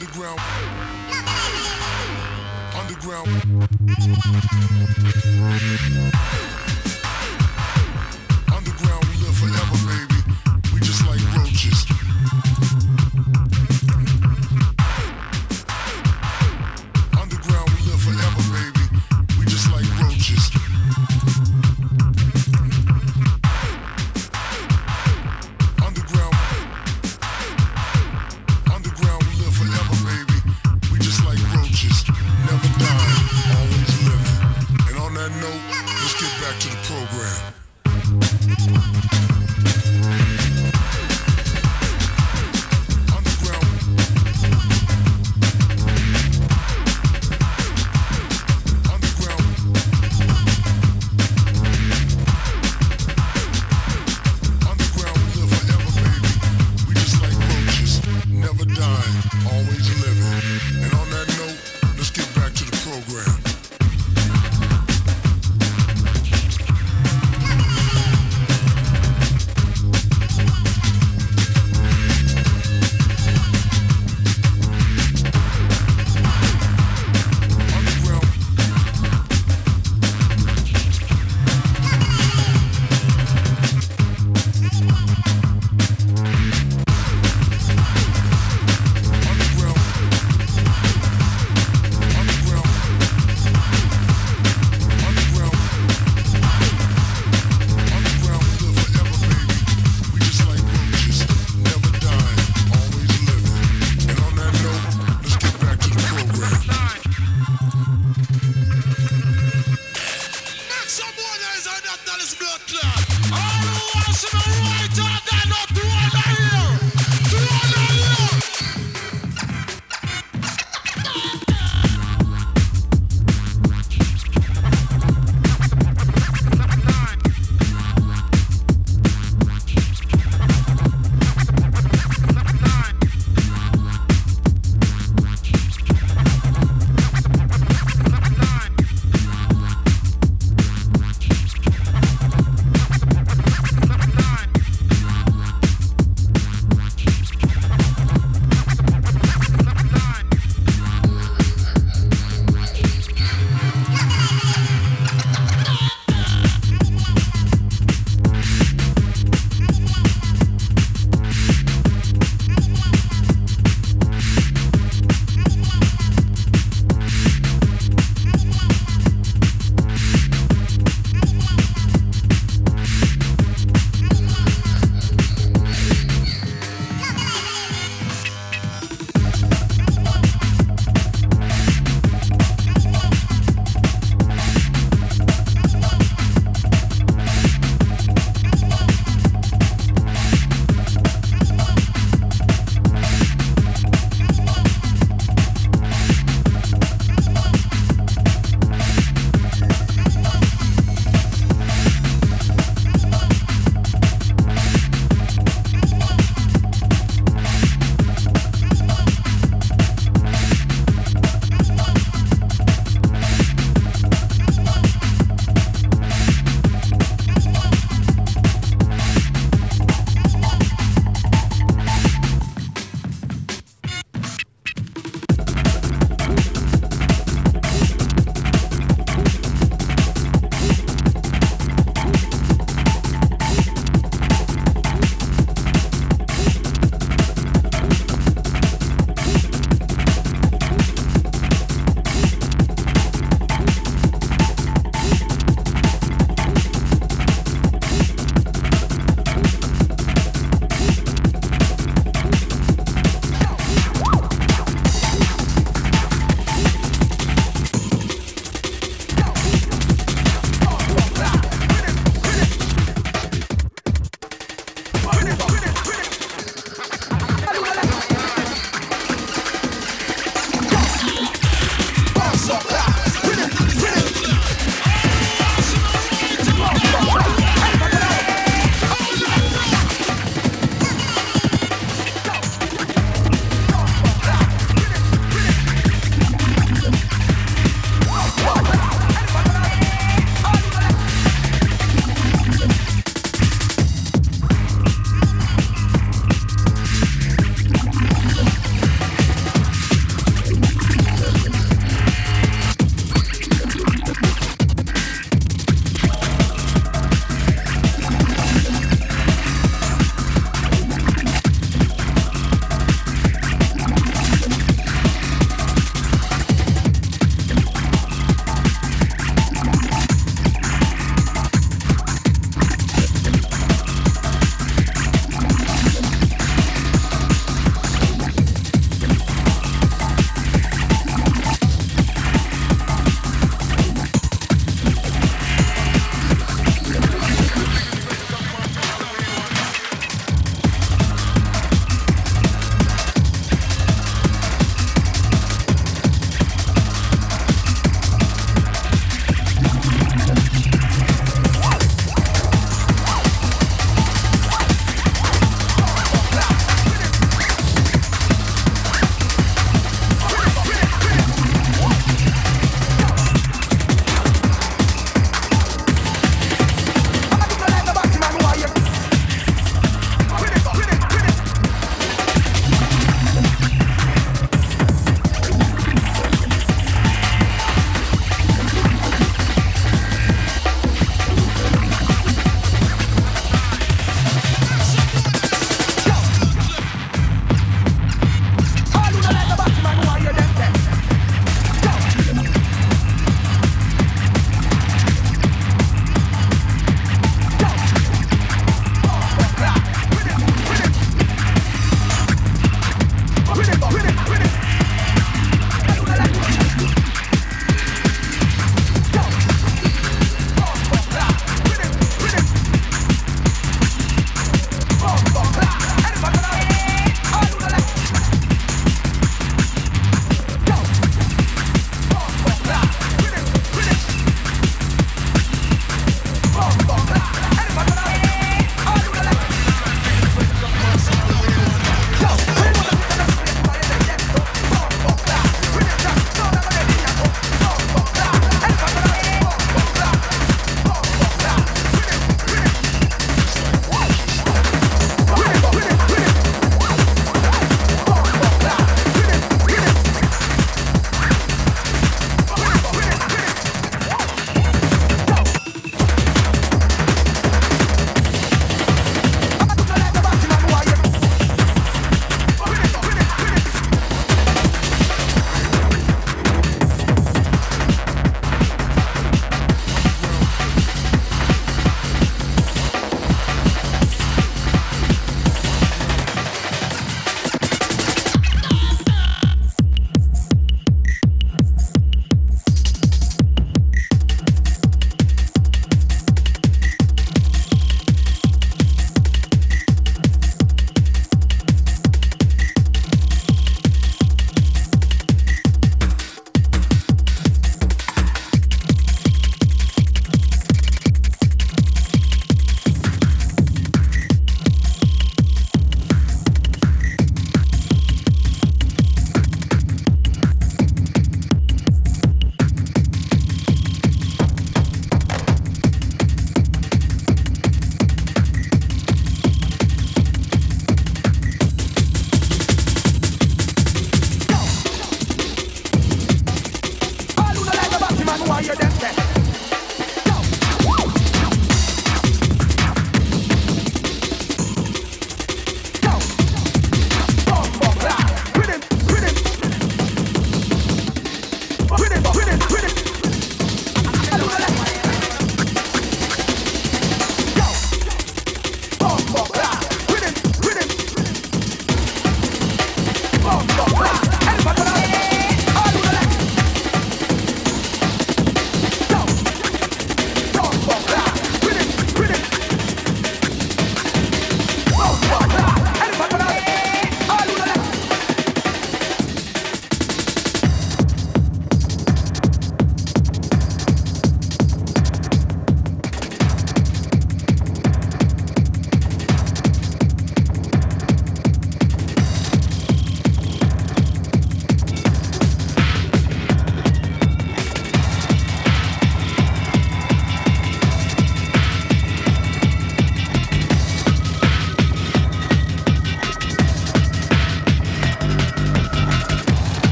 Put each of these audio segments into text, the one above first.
Underground. Underground. Underground,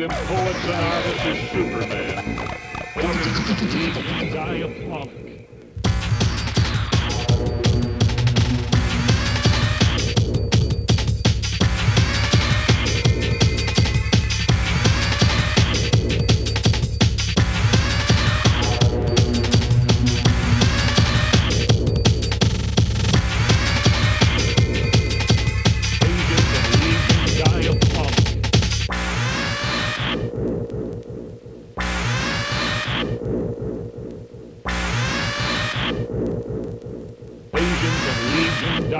them poets and artists as Superman. Diabolic.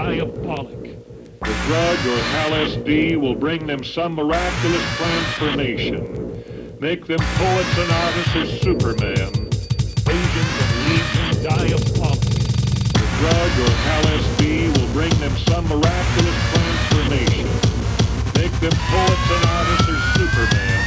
Diabolic. The drug or LSD will bring them some miraculous transformation. Make them poets and artists as Superman. Agents of Legion Diabolic. The drug or LSD will bring them some miraculous transformation. Make them poets and artists as Superman.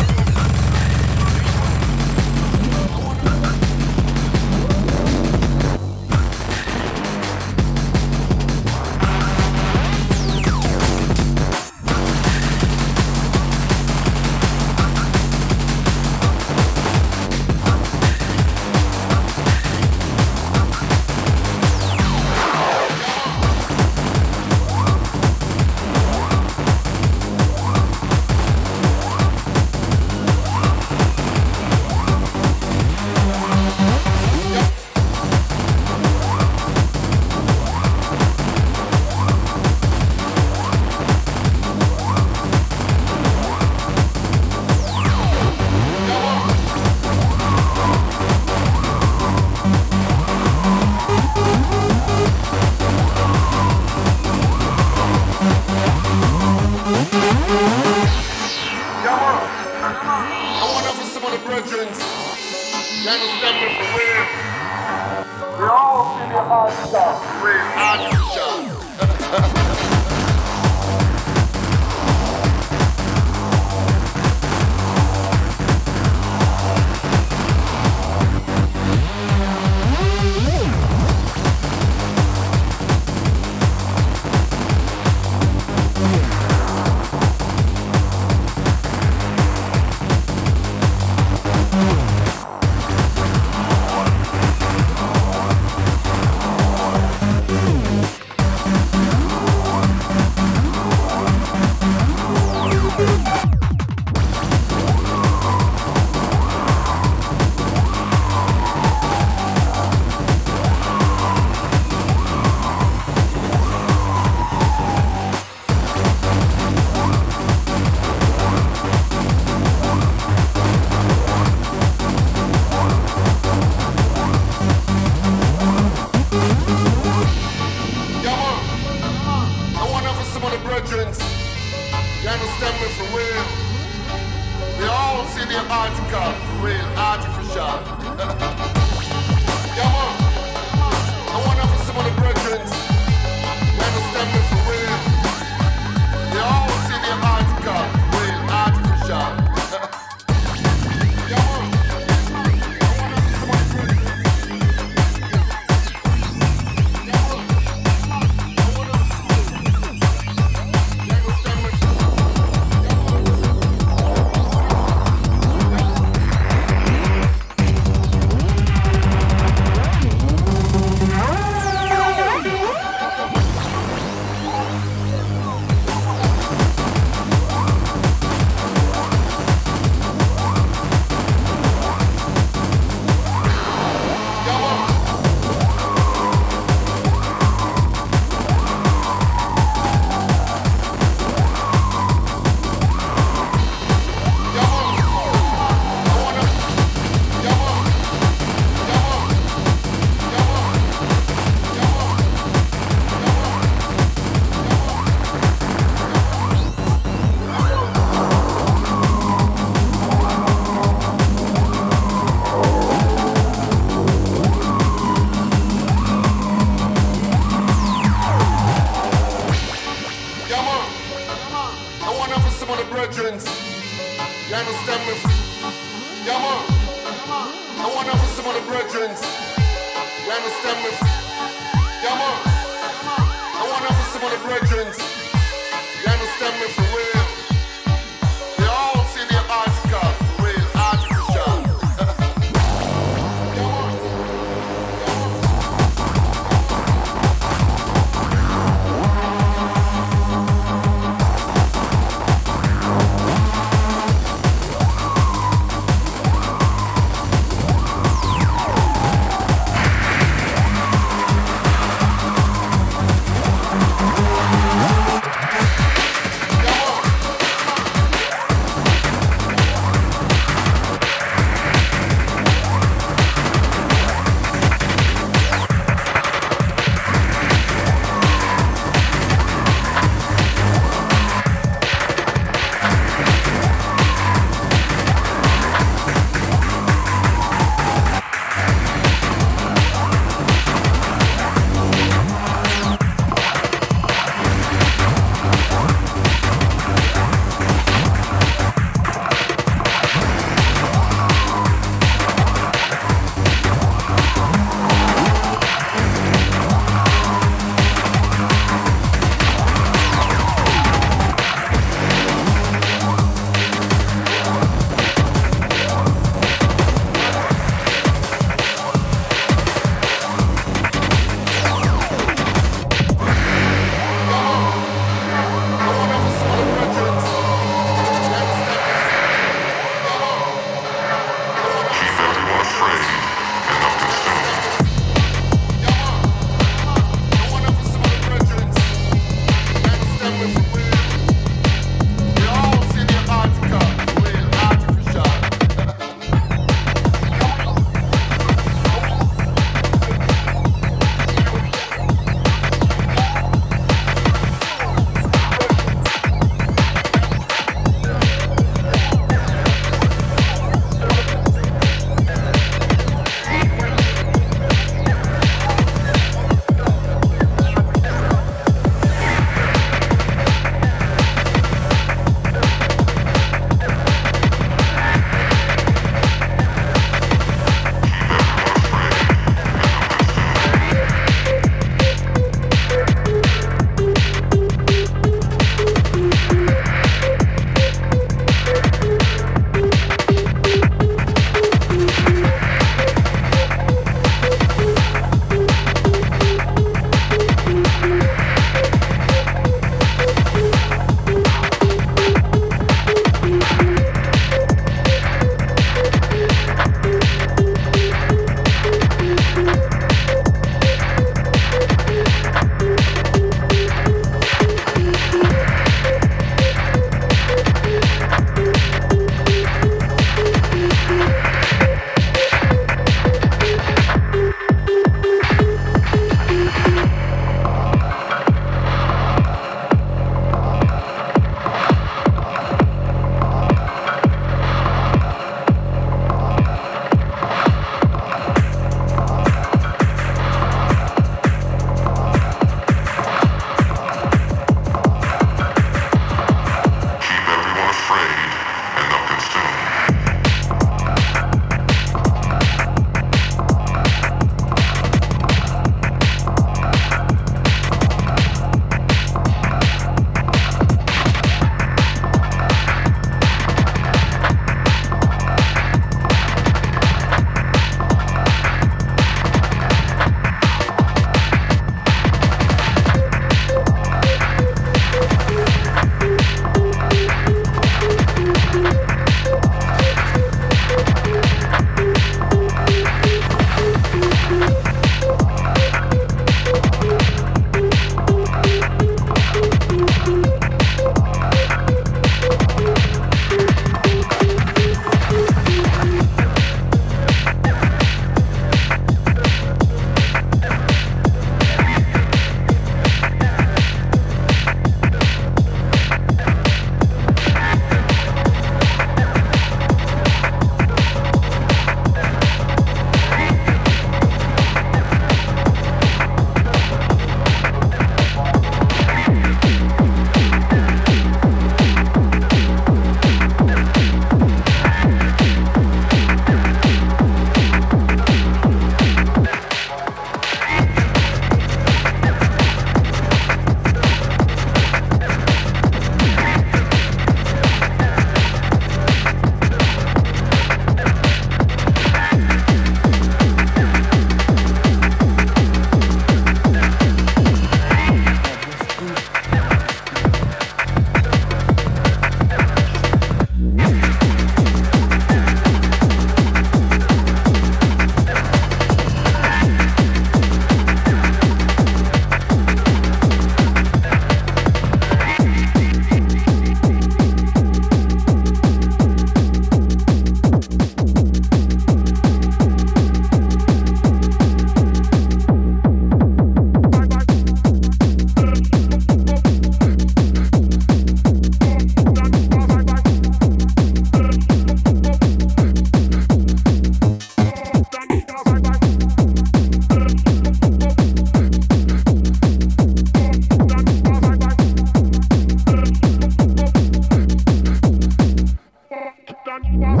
down.